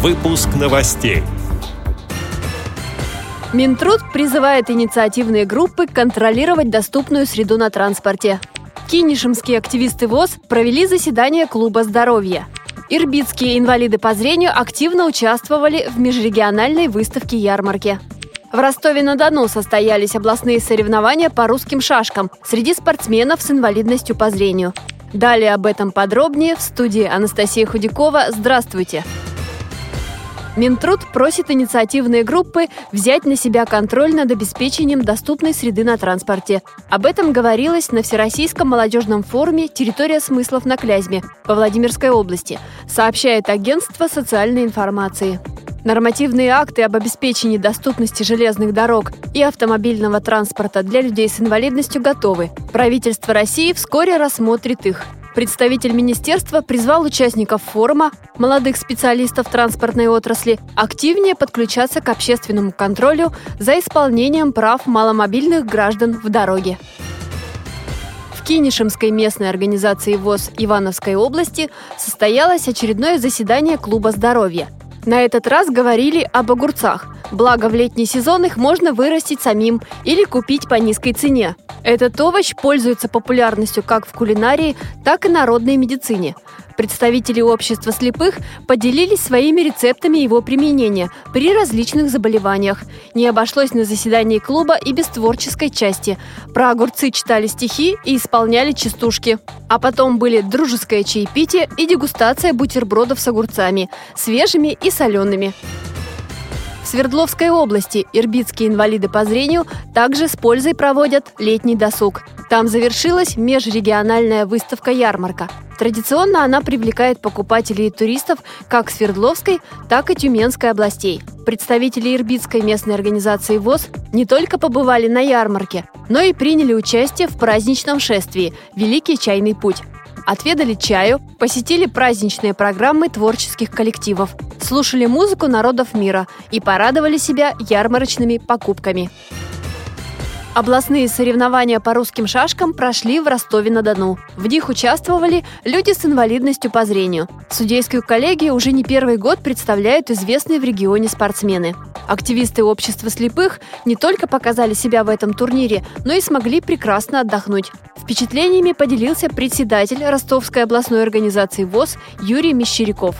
Выпуск новостей. Минтруд призывает инициативные группы контролировать доступную среду на транспорте. Кинишемские активисты ВОЗ провели заседание клуба здоровья. Ирбитские инвалиды по зрению активно участвовали в межрегиональной выставке ярмарки. В Ростове-на-Дону состоялись областные соревнования по русским шашкам среди спортсменов с инвалидностью по зрению. Далее об этом подробнее в студии Анастасия Худякова. Здравствуйте! Минтруд просит инициативные группы взять на себя контроль над обеспечением доступной среды на транспорте. Об этом говорилось на Всероссийском молодежном форуме «Территория смыслов на Клязьме» по Владимирской области, сообщает агентство социальной информации. Нормативные акты об обеспечении доступности железных дорог и автомобильного транспорта для людей с инвалидностью готовы. Правительство России вскоре рассмотрит их. Представитель министерства призвал участников форума, молодых специалистов транспортной отрасли, активнее подключаться к общественному контролю за исполнением прав маломобильных граждан в дороге. В Кинишемской местной организации ВОЗ Ивановской области состоялось очередное заседание Клуба здоровья – на этот раз говорили об огурцах. Благо, в летний сезон их можно вырастить самим или купить по низкой цене. Этот овощ пользуется популярностью как в кулинарии, так и народной медицине. Представители общества слепых поделились своими рецептами его применения при различных заболеваниях. Не обошлось на заседании клуба и без творческой части. Про огурцы читали стихи и исполняли частушки. А потом были дружеское чаепитие и дегустация бутербродов с огурцами, свежими и солеными. В Свердловской области ирбитские инвалиды по зрению также с пользой проводят летний досуг. Там завершилась межрегиональная выставка-ярмарка. Традиционно она привлекает покупателей и туристов как Свердловской, так и Тюменской областей. Представители Ирбитской местной организации ВОЗ не только побывали на ярмарке, но и приняли участие в праздничном шествии «Великий чайный путь» отведали чаю, посетили праздничные программы творческих коллективов, слушали музыку народов мира и порадовали себя ярмарочными покупками. Областные соревнования по русским шашкам прошли в Ростове-на-Дону. В них участвовали люди с инвалидностью по зрению. Судейскую коллегию уже не первый год представляют известные в регионе спортсмены. Активисты общества слепых не только показали себя в этом турнире, но и смогли прекрасно отдохнуть. Впечатлениями поделился председатель Ростовской областной организации ВОЗ Юрий Мещеряков.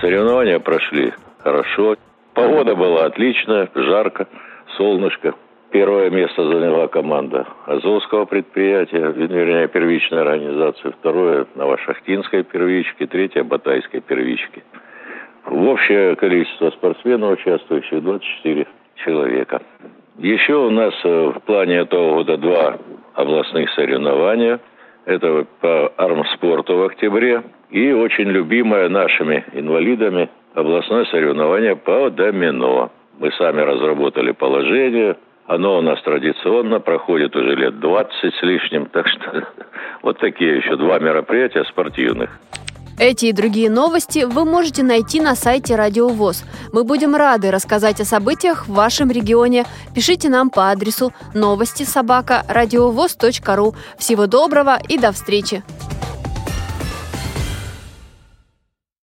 Соревнования прошли хорошо. Погода была отличная, жарко, солнышко. Первое место заняла команда Азовского предприятия, вернее, первичной организации. Второе – Новошахтинской первички. Третье – Батайской первички. В общее количество спортсменов, участвующих, 24 человека. Еще у нас э, в плане этого года два областных соревнования. Это по армспорту в октябре. И очень любимое нашими инвалидами областное соревнование по домино. Мы сами разработали положение. Оно у нас традиционно проходит уже лет 20 с лишним. Так что вот такие еще два мероприятия спортивных. Эти и другие новости вы можете найти на сайте Радио ВОЗ. Мы будем рады рассказать о событиях в вашем регионе. Пишите нам по адресу новости собака ру. Всего доброго и до встречи!